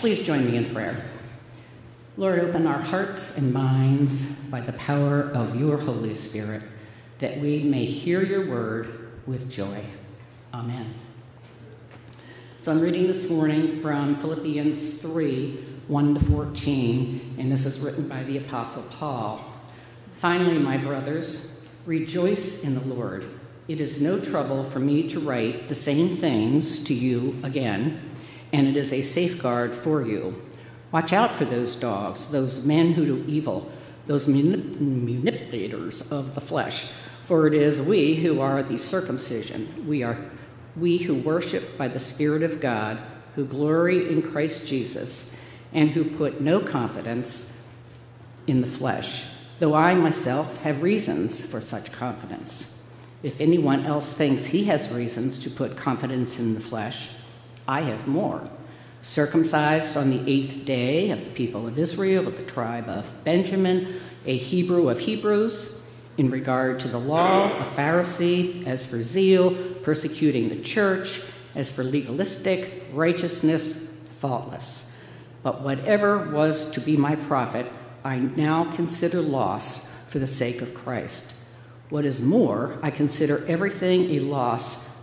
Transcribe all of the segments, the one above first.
Please join me in prayer. Lord, open our hearts and minds by the power of your Holy Spirit, that we may hear your word with joy. Amen. So I'm reading this morning from Philippians 3 1 to 14, and this is written by the Apostle Paul. Finally, my brothers, rejoice in the Lord. It is no trouble for me to write the same things to you again, and it is a safeguard for you. Watch out for those dogs, those men who do evil, those manip- manipulators of the flesh. For it is we who are the circumcision. We are we who worship by the Spirit of God, who glory in Christ Jesus, and who put no confidence in the flesh, though I myself have reasons for such confidence. If anyone else thinks he has reasons to put confidence in the flesh, I have more. Circumcised on the eighth day of the people of Israel, of the tribe of Benjamin, a Hebrew of Hebrews, in regard to the law, a Pharisee, as for zeal, persecuting the church, as for legalistic righteousness, faultless. But whatever was to be my profit, I now consider loss for the sake of Christ. What is more, I consider everything a loss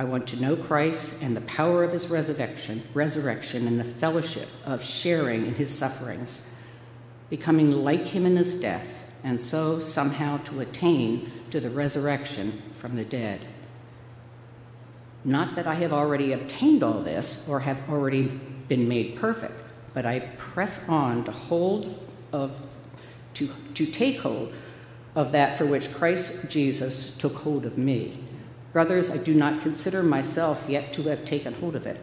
I want to know Christ and the power of his resurrection, resurrection and the fellowship of sharing in his sufferings, becoming like him in his death, and so somehow to attain to the resurrection from the dead. Not that I have already obtained all this or have already been made perfect, but I press on to hold of to, to take hold of that for which Christ Jesus took hold of me. Brothers, I do not consider myself yet to have taken hold of it,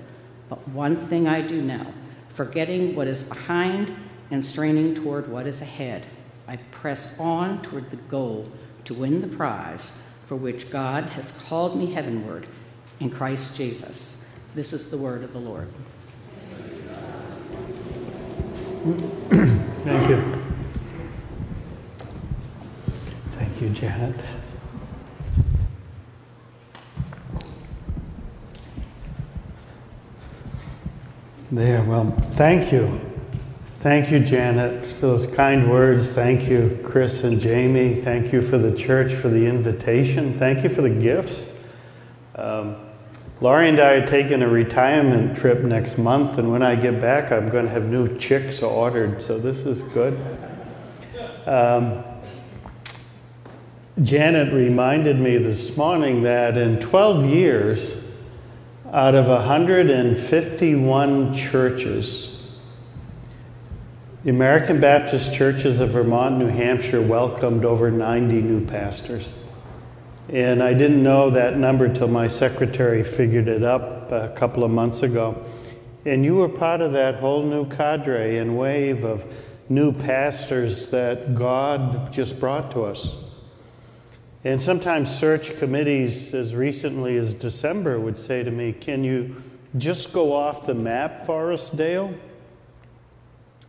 but one thing I do know, forgetting what is behind and straining toward what is ahead, I press on toward the goal to win the prize for which God has called me heavenward in Christ Jesus. This is the word of the Lord. Thank you. Thank you, Janet. There, well, thank you. Thank you, Janet, for those kind words. Thank you, Chris and Jamie. Thank you for the church for the invitation. Thank you for the gifts. Um, Laurie and I are taking a retirement trip next month, and when I get back, I'm going to have new chicks ordered, so this is good. Um, Janet reminded me this morning that in 12 years, out of 151 churches, the American Baptist Churches of Vermont, New Hampshire welcomed over 90 new pastors. And I didn't know that number till my secretary figured it up a couple of months ago. And you were part of that whole new cadre and wave of new pastors that God just brought to us. And sometimes search committees, as recently as December, would say to me, Can you just go off the map for us, Dale?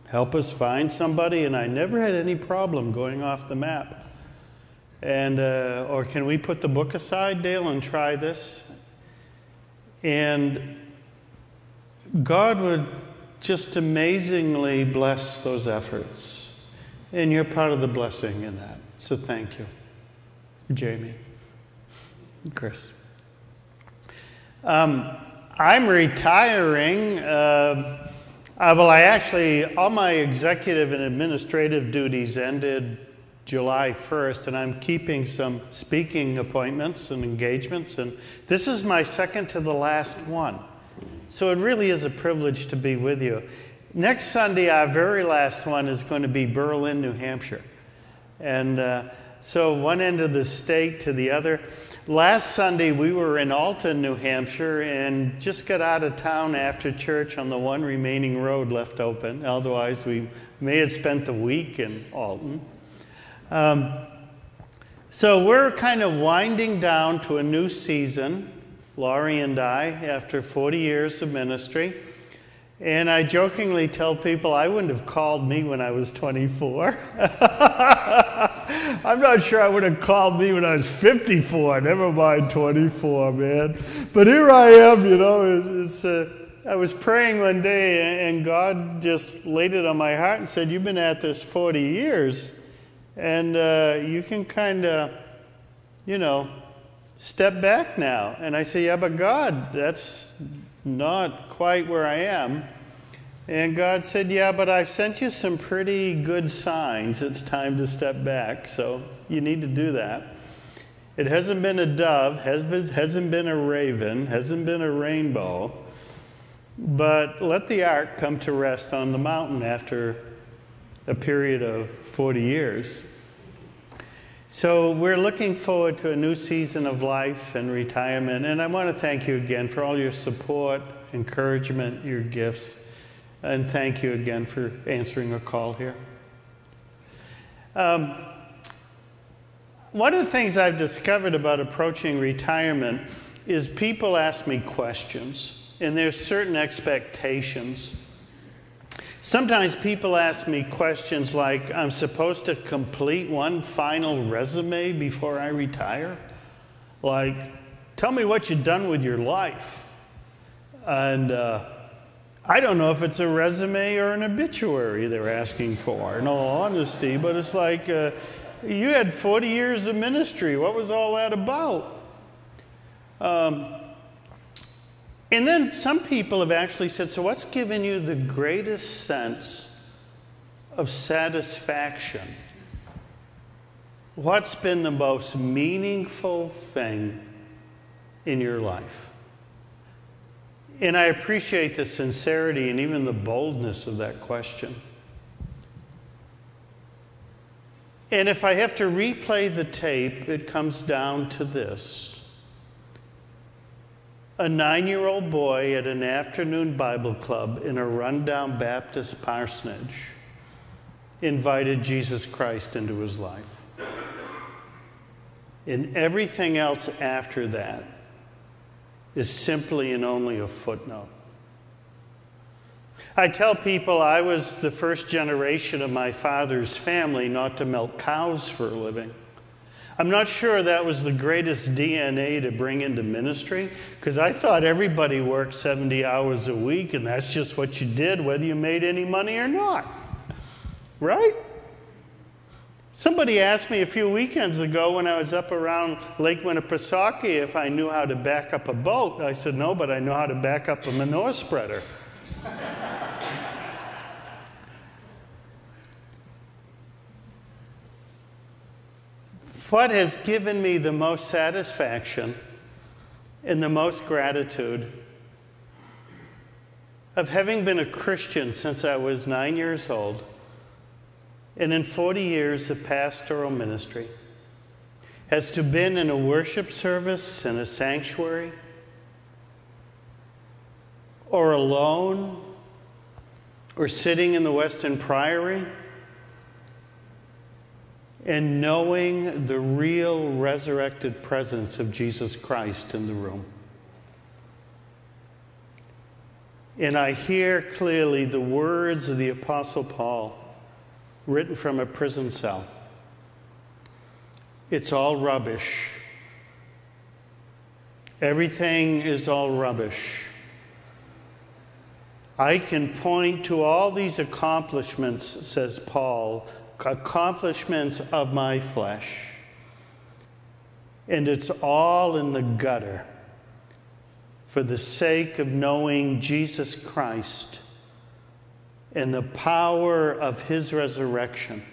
Help us find somebody? And I never had any problem going off the map. And, uh, or can we put the book aside, Dale, and try this? And God would just amazingly bless those efforts. And you're part of the blessing in that. So thank you. Jamie, Chris. Um, I'm retiring. Uh, uh, well, I actually, all my executive and administrative duties ended July 1st, and I'm keeping some speaking appointments and engagements, and this is my second to the last one. So it really is a privilege to be with you. Next Sunday, our very last one is going to be Berlin, New Hampshire. And uh, so one end of the state to the other. Last Sunday, we were in Alton, New Hampshire, and just got out of town after church on the one remaining road left open. Otherwise, we may have spent the week in Alton. Um, So we're kind of winding down to a new season, Laurie and I, after 40 years of ministry. And I jokingly tell people I wouldn't have called me when I was 24. I'm not sure I would have called me when I was 54, never mind 24, man. But here I am, you know. It's, uh, I was praying one day, and God just laid it on my heart and said, You've been at this 40 years. And uh, you can kind of, you know, step back now. And I say, Yeah, but God, that's not quite where I am. And God said, Yeah, but I've sent you some pretty good signs. It's time to step back. So you need to do that. It hasn't been a dove, hasn't been a raven, hasn't been a rainbow. But let the ark come to rest on the mountain after a period of 40 years. So we're looking forward to a new season of life and retirement. And I want to thank you again for all your support, encouragement, your gifts. And thank you again for answering a call here. Um, one of the things I've discovered about approaching retirement is people ask me questions, and there's certain expectations Sometimes people ask me questions like, I'm supposed to complete one final resume before I retire? Like, tell me what you've done with your life. And uh, I don't know if it's a resume or an obituary they're asking for, in all honesty, but it's like, uh, you had 40 years of ministry. What was all that about? Um, and then some people have actually said, So, what's given you the greatest sense of satisfaction? What's been the most meaningful thing in your life? And I appreciate the sincerity and even the boldness of that question. And if I have to replay the tape, it comes down to this a nine year old boy at an afternoon Bible club in a rundown Baptist parsonage invited Jesus Christ into his life. And everything else after that is simply and only a footnote. I tell people I was the first generation of my father's family not to milk cows for a living. I'm not sure that was the greatest DNA to bring into ministry because I thought everybody worked 70 hours a week and that's just what you did, whether you made any money or not. Right? Somebody asked me a few weekends ago when I was up around Lake Winnipesaukee if I knew how to back up a boat. I said, no, but I know how to back up a manure spreader. What has given me the most satisfaction and the most gratitude of having been a Christian since I was nine years old and in 40 years of pastoral ministry has to been in a worship service in a sanctuary or alone or sitting in the Weston Priory and knowing the real resurrected presence of Jesus Christ in the room. And I hear clearly the words of the Apostle Paul written from a prison cell. It's all rubbish. Everything is all rubbish. I can point to all these accomplishments, says Paul, accomplishments of my flesh. And it's all in the gutter for the sake of knowing Jesus Christ and the power of his resurrection.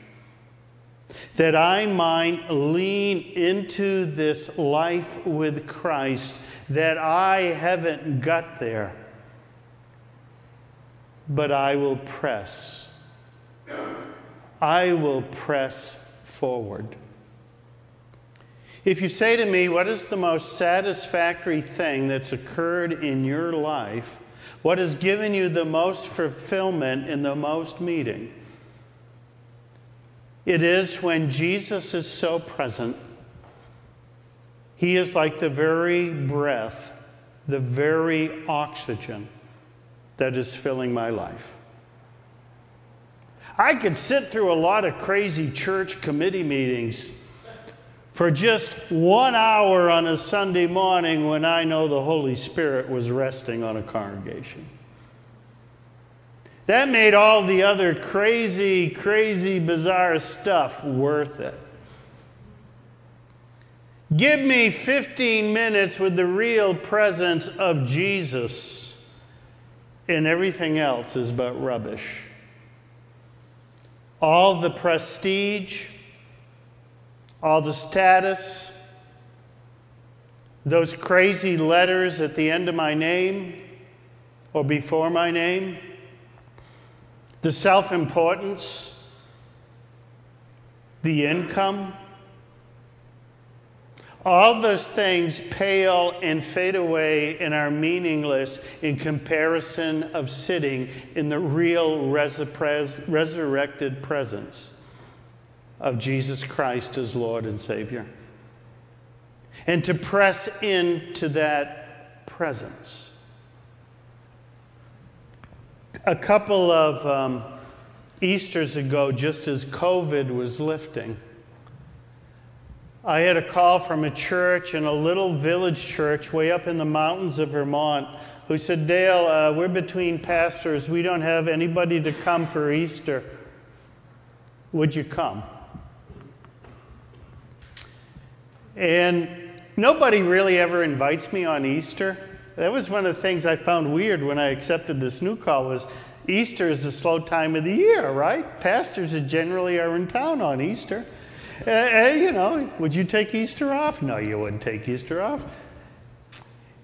That I might lean into this life with Christ that I haven't got there, but I will press I will press forward. If you say to me, What is the most satisfactory thing that's occurred in your life? What has given you the most fulfillment and the most meaning? It is when Jesus is so present He is like the very breath, the very oxygen that is filling my life. I could sit through a lot of crazy church committee meetings for just one hour on a Sunday morning when I know the Holy Spirit was resting on a congregation. That made all the other crazy, crazy, bizarre stuff worth it. Give me 15 minutes with the real presence of Jesus, and everything else is but rubbish. All the prestige, all the status, those crazy letters at the end of my name or before my name, the self importance, the income, all those things pale and fade away and are meaningless in comparison of sitting in the real resurrected presence of Jesus Christ as Lord and Savior. And to press into that presence. A couple of um, Easters ago, just as COVID was lifting, I had a call from a church in a little village church way up in the mountains of Vermont who said, Dale, uh, we're between pastors. We don't have anybody to come for Easter. Would you come? And nobody really ever invites me on Easter. That was one of the things I found weird when I accepted this new call was Easter is a slow time of the year, right? Pastors generally are in town on Easter. Uh, uh, you know, would you take Easter off? No, you wouldn't take Easter off.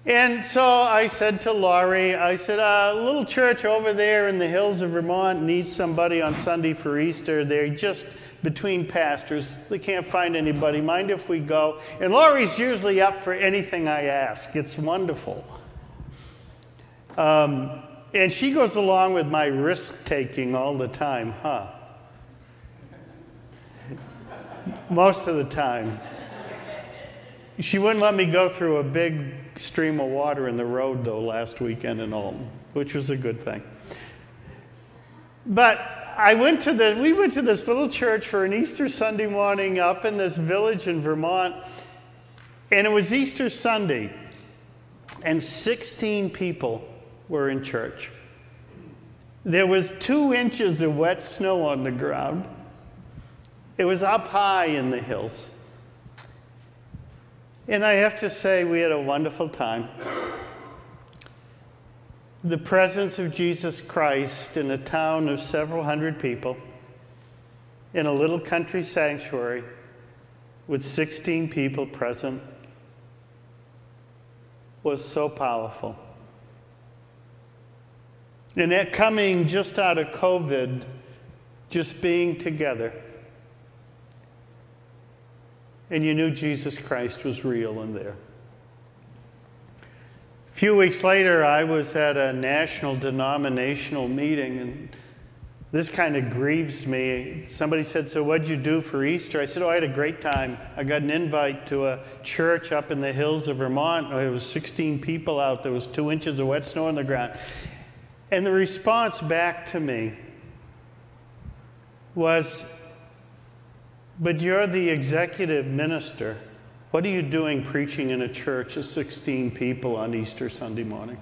And so I said to Laurie, I said, a uh, little church over there in the hills of Vermont needs somebody on Sunday for Easter. They're just between pastors. They can't find anybody. Mind if we go? And Laurie's usually up for anything I ask. It's wonderful. Um, and she goes along with my risk taking all the time, huh? Most of the time. She wouldn't let me go through a big stream of water in the road, though, last weekend in Alton, which was a good thing. But I went to the, we went to this little church for an Easter Sunday morning up in this village in Vermont, and it was Easter Sunday, and 16 people were in church. There was two inches of wet snow on the ground. It was up high in the hills. And I have to say, we had a wonderful time. The presence of Jesus Christ in a town of several hundred people, in a little country sanctuary with 16 people present, was so powerful. And that coming just out of COVID, just being together and you knew Jesus Christ was real in there. A few weeks later, I was at a national denominational meeting, and this kind of grieves me. Somebody said, So, what'd you do for Easter? I said, Oh, I had a great time. I got an invite to a church up in the hills of Vermont. There was 16 people out, there was two inches of wet snow on the ground. And the response back to me was, but you're the executive minister. What are you doing preaching in a church of 16 people on Easter Sunday morning?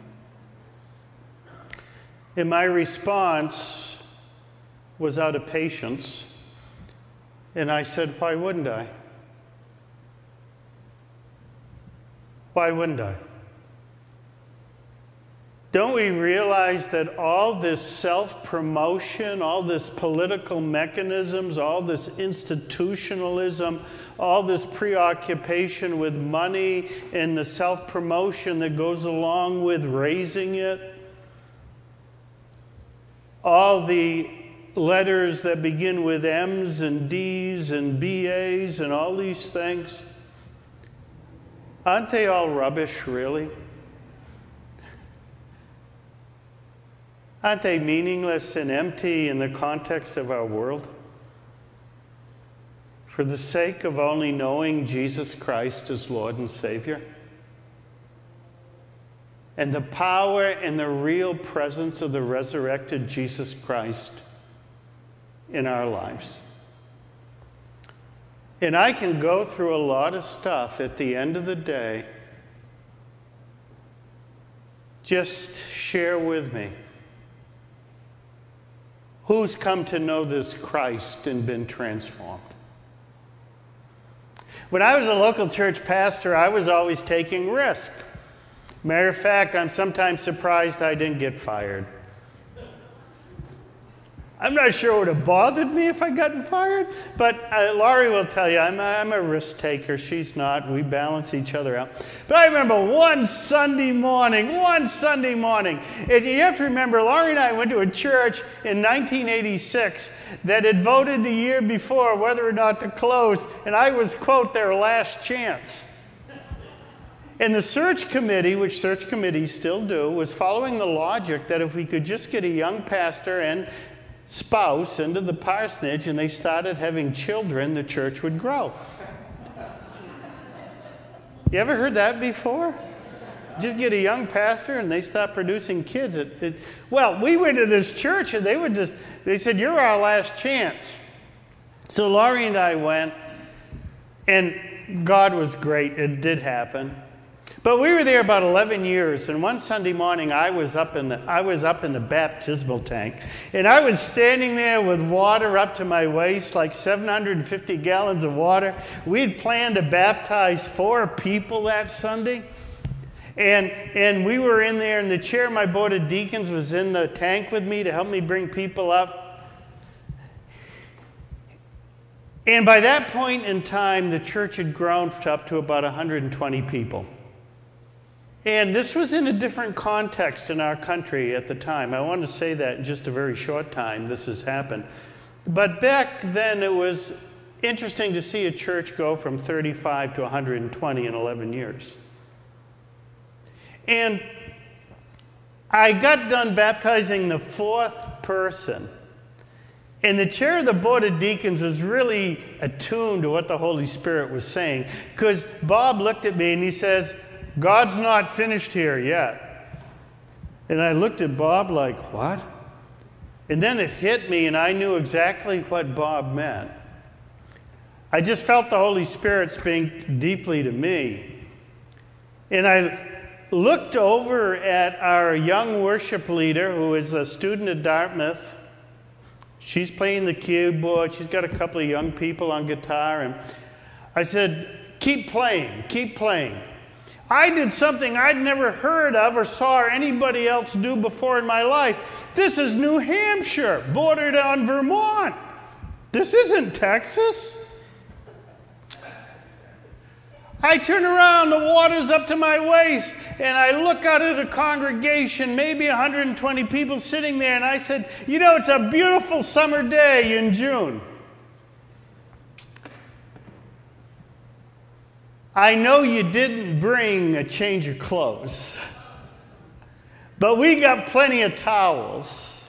And my response was out of patience. And I said, Why wouldn't I? Why wouldn't I? Don't we realize that all this self promotion, all this political mechanisms, all this institutionalism, all this preoccupation with money and the self promotion that goes along with raising it, all the letters that begin with M's and D's and BA's and all these things, aren't they all rubbish, really? Aren't they meaningless and empty in the context of our world? for the sake of only knowing Jesus Christ as Lord and Savior? And the power and the real presence of the resurrected Jesus Christ in our lives. And I can go through a lot of stuff at the end of the day. Just share with me who's come to know this Christ and been transformed. When I was a local church pastor, I was always taking risk. Matter of fact, I'm sometimes surprised I didn't get fired. I'm not sure it would have bothered me if I'd gotten fired, but uh, Laurie will tell you I'm a, I'm a risk taker. She's not. We balance each other out. But I remember one Sunday morning, one Sunday morning, and you have to remember, Laurie and I went to a church in 1986 that had voted the year before whether or not to close, and I was, quote, their last chance. And the search committee, which search committees still do, was following the logic that if we could just get a young pastor and spouse into the parsonage and they started having children, the church would grow. You ever heard that before? Just get a young pastor and they stop producing kids. It, it, well, we went to this church and they would just, they said, You're our last chance. So Laurie and I went, and God was great. It did happen. But we were there about 11 years, and one Sunday morning I was up in the, I was up in the baptismal tank, and I was standing there with water up to my waist, like 750 gallons of water. We had planned to baptize four people that Sunday. And, and we were in there, and the chair of my board of deacons was in the tank with me to help me bring people up. And by that point in time, the church had grown up to about 120 people. And this was in a different context in our country at the time. I want to say that in just a very short time this has happened. But back then, it was interesting to see a church go from 35 to 120 in 11 years. And I got done baptizing the fourth person. And the chair of the Board of Deacons was really attuned to what the Holy Spirit was saying. Because Bob looked at me and he says, God's not finished here yet. And I looked at Bob like, What? And then it hit me, and I knew exactly what Bob meant. I just felt the Holy Spirit speak deeply to me. And I looked over at our young worship leader, who is a student at Dartmouth. She's playing the keyboard, she's got a couple of young people on guitar. And I said, Keep playing, keep playing. I did something I'd never heard of or saw anybody else do before in my life. This is New Hampshire, bordered on Vermont. This isn't Texas. I turn around, the water's up to my waist, and I look out at a congregation, maybe 120 people sitting there, and I said, You know, it's a beautiful summer day in June. I know you didn't bring a change of clothes, but we got plenty of towels.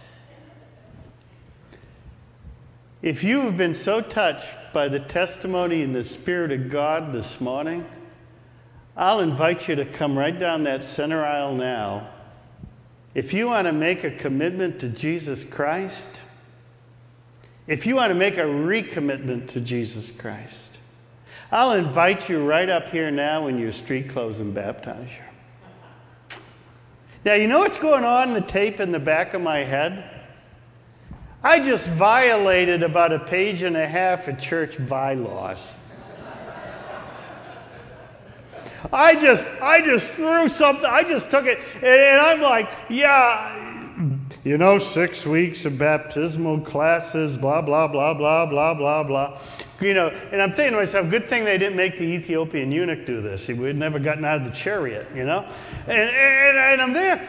If you have been so touched by the testimony and the Spirit of God this morning, I'll invite you to come right down that center aisle now. If you want to make a commitment to Jesus Christ, if you want to make a recommitment to Jesus Christ, I'll invite you right up here now in your street clothes and baptize you. Now, you know what's going on in the tape in the back of my head? I just violated about a page and a half of church bylaws. I just, I just threw something, I just took it, and, and I'm like, yeah, you know, six weeks of baptismal classes, blah, blah, blah, blah, blah, blah, blah. You know, and I'm thinking to myself, good thing they didn't make the Ethiopian eunuch do this. He would never gotten out of the chariot, you know? And, and, and I'm there.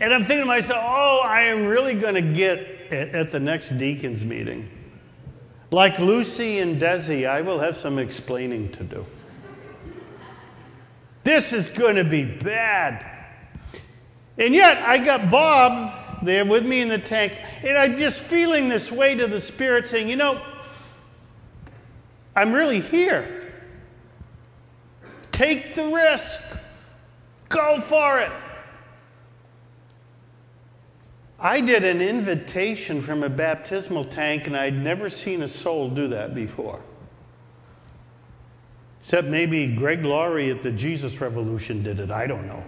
And I'm thinking to myself, oh, I am really going to get at, the next deacons meeting. Like Lucy and Desi, I will have some explaining to do. This is going to be bad. And yet, I got Bob there with me in the tank, and I'm just feeling this weight of the Spirit saying, you know, I'm really here. Take the risk. Go for it. I did an invitation from a baptismal tank, and I'd never seen a soul do that before. Except maybe Greg Laurie at the Jesus Revolution did it. I don't know.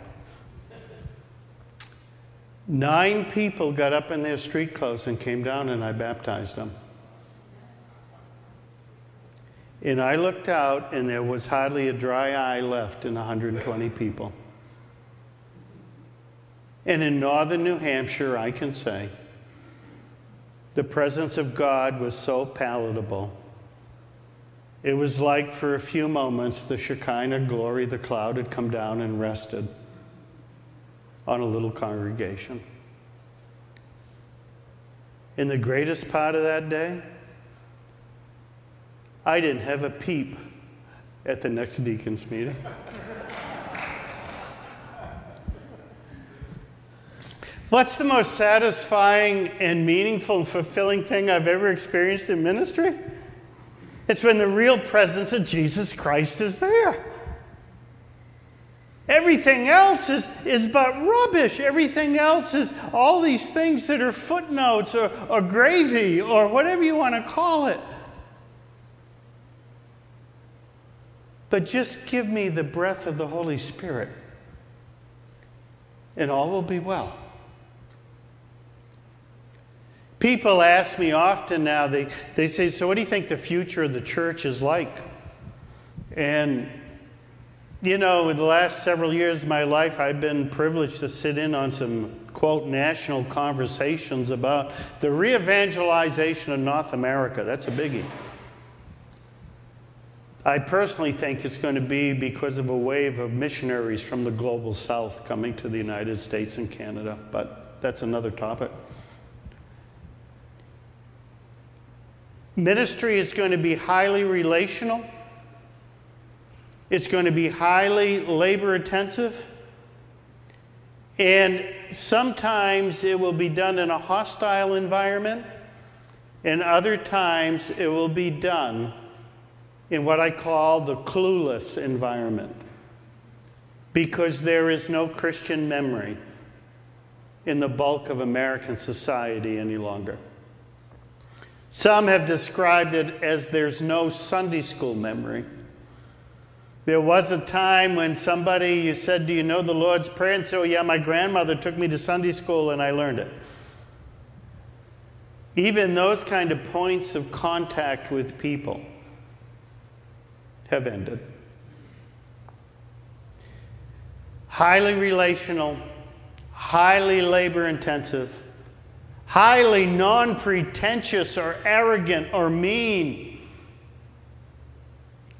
Nine people got up in their street clothes and came down, and I baptized them. And I looked out, and there was hardly a dry eye left in 120 people. And in northern New Hampshire, I can say, the presence of God was so palatable. It was like for a few moments the Shekinah glory, the cloud had come down and rested on a little congregation. In the greatest part of that day, I didn't have a peep at the next deacon's meeting. What's the most satisfying and meaningful and fulfilling thing I've ever experienced in ministry? It's when the real presence of Jesus Christ is there. Everything else is, is but rubbish. Everything else is all these things that are footnotes or, or gravy or whatever you want to call it. But just give me the breath of the Holy Spirit, and all will be well. People ask me often now, they, they say, So, what do you think the future of the church is like? And, you know, in the last several years of my life, I've been privileged to sit in on some, quote, national conversations about the re evangelization of North America. That's a biggie. I personally think it's going to be because of a wave of missionaries from the global south coming to the United States and Canada, but that's another topic. Ministry is going to be highly relational. It's going to be highly labor intensive. And sometimes it will be done in a hostile environment, and other times it will be done in what I call the clueless environment. Because there is no Christian memory in the bulk of American society any longer. Some have described it as there's no Sunday school memory. There was a time when somebody, you said, Do you know the Lord's Prayer? And so, oh, yeah, my grandmother took me to Sunday school and I learned it. Even those kind of points of contact with people have ended. Highly relational, highly labor intensive, highly non pretentious or arrogant or mean.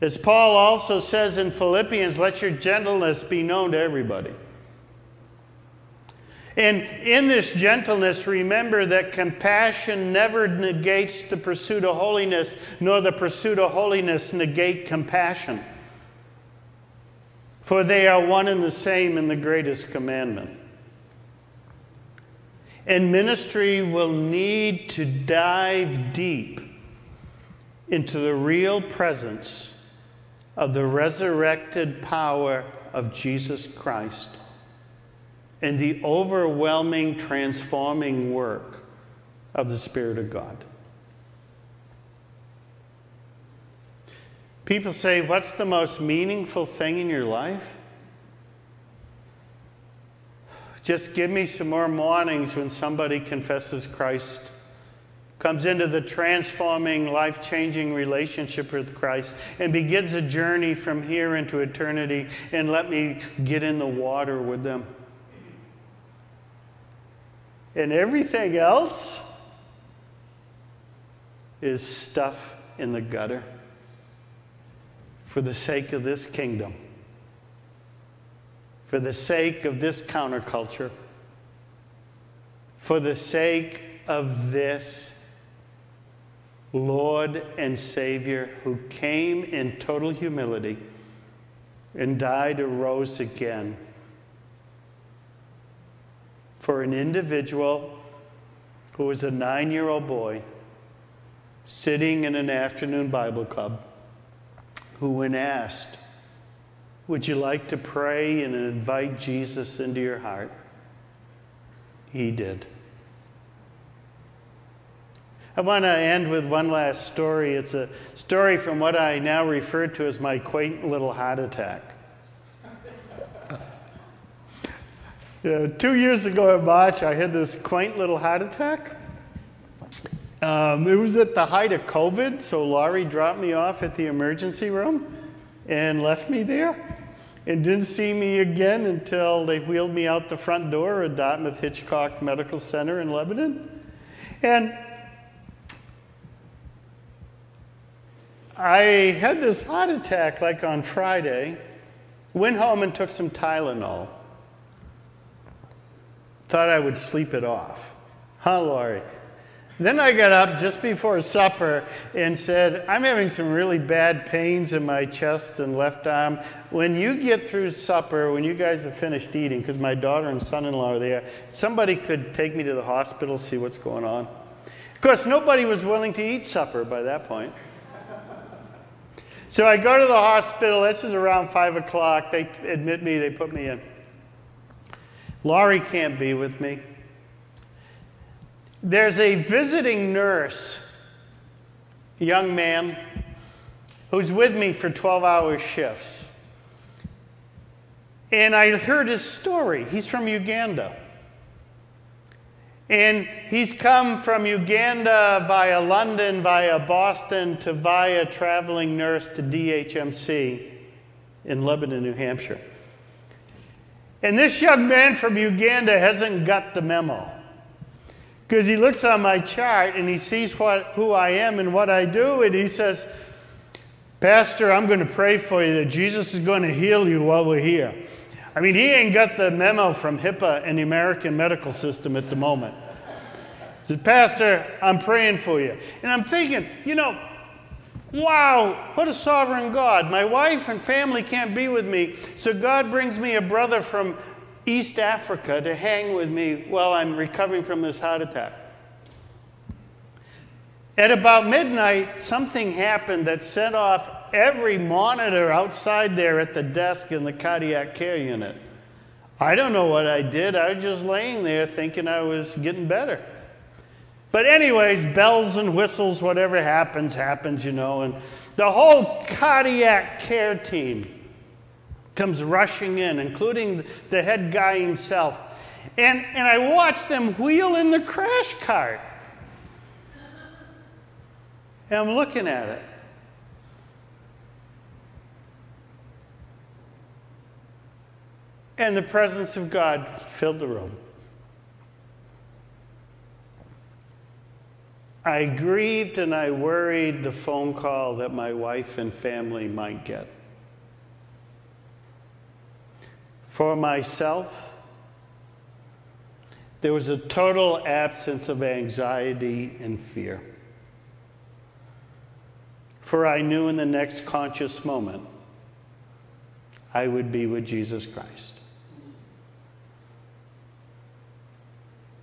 As Paul also says in Philippians, let your gentleness be known to everybody. And in this gentleness, remember that compassion never negates the pursuit of holiness, nor the pursuit of holiness negate compassion. For they are one and the same in the greatest commandment. And ministry will need to dive deep into the real presence of the resurrected power of Jesus Christ and the overwhelming, transforming work of the Spirit of God. People say, What's the most meaningful thing in your life? Just give me some more mornings when somebody confesses Christ, comes into the transforming, life changing relationship with Christ, and begins a journey from here into eternity, and let me get in the water with them. And everything else is stuff in the gutter for the sake of this kingdom for the sake of this counterculture, for the sake of this Lord and Savior who came in total humility and died and rose again for an individual who was a nine year old boy sitting in an afternoon Bible club who, when asked, Would you like to pray and invite Jesus into your heart? He did. I want to end with one last story. It's a story from what I now refer to as my quaint little heart attack. Yeah, two years ago in March, I had this quaint little heart attack. Um, it was at the height of COVID, so Laurie dropped me off at the emergency room and left me there and didn't see me again until they wheeled me out the front door at Dartmouth Hitchcock Medical Center in Lebanon. And I had this heart attack like on Friday, went home and took some Tylenol. Thought I would sleep it off. Huh, Laurie? Then I got up just before supper and said, I'm having some really bad pains in my chest and left arm. When you get through supper, when you guys have finished eating, because my daughter and son in law are there, somebody could take me to the hospital, see what's going on. Of course, nobody was willing to eat supper by that point. So I go to the hospital. This is around 5 o'clock. They admit me, they put me in. Laurie can't be with me. There's a visiting nurse, young man, who's with me for 12 hour shifts. And I heard his story. He's from Uganda. And he's come from Uganda via London, via Boston, to via traveling nurse to DHMC in Lebanon, New Hampshire. And this young man from Uganda hasn't got the memo. Because he looks on my chart and he sees what, who I am and what I do, and he says, Pastor, I'm going to pray for you that Jesus is going to heal you while we're here. I mean, he ain't got the memo from HIPAA and the American medical system at the moment. He said, Pastor, I'm praying for you. And I'm thinking, you know, Wow, what a sovereign God. My wife and family can't be with me, so God brings me a brother from East Africa to hang with me while I'm recovering from this heart attack. At about midnight, something happened that set off every monitor outside there at the desk in the cardiac care unit. I don't know what I did. I was just laying there thinking I was getting better. But, anyways, bells and whistles, whatever happens, happens, you know. And the whole cardiac care team comes rushing in, including the head guy himself. And, and I watch them wheel in the crash cart. And I'm looking at it. And the presence of God filled the room. I grieved and I worried the phone call that my wife and family might get. For myself, there was a total absence of anxiety and fear. For I knew in the next conscious moment I would be with Jesus Christ.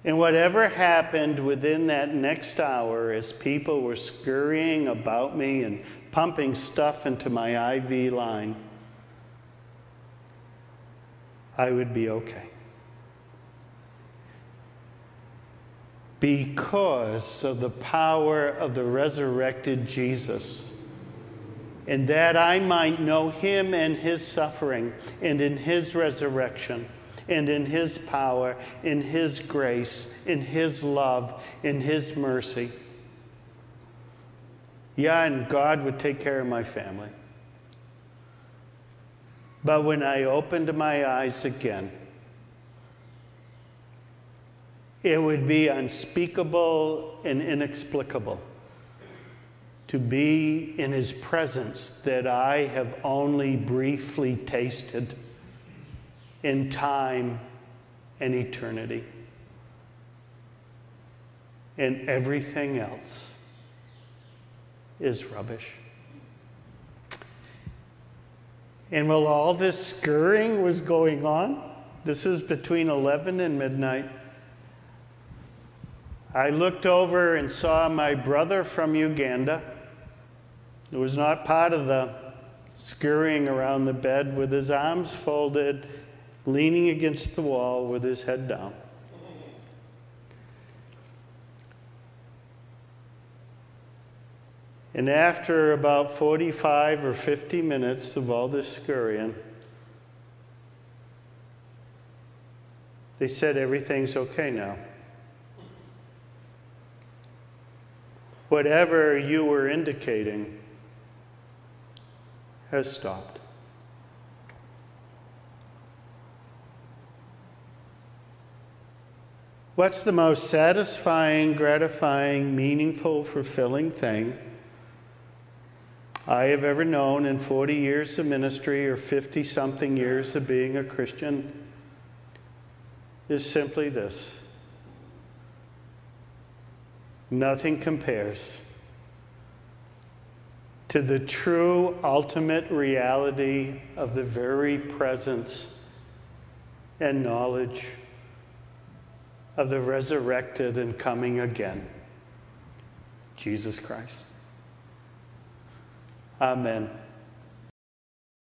And whatever happened within that next hour as people were scurrying about me and pumping stuff into my IV line, I would be okay. Because of the power of the resurrected Jesus, and that I might know him and his suffering, and in his resurrection and in His power, in His grace, in His love, in His mercy. Yeah, and God would take care of my family. But when I opened my eyes again, it would be unspeakable and inexplicable to be in his presence that I have only briefly tasted in time and eternity. And everything else is rubbish. And while all this scurrying was going on, this was between 11 and midnight, I looked over and saw my brother from Uganda, who was not part of the scurrying around the bed with his arms folded, leaning against the wall with his head down. And after about 45 or 50 minutes of all this scurrying, they said, Everything's okay now. Whatever you were indicating has stopped. What's the most satisfying, gratifying, meaningful, fulfilling thing I have ever known in 40 years of ministry or 50 something years of being a Christian is simply this. Nothing compares to the true ultimate reality of the very presence and knowledge of the resurrected and coming again, Jesus Christ. Amen.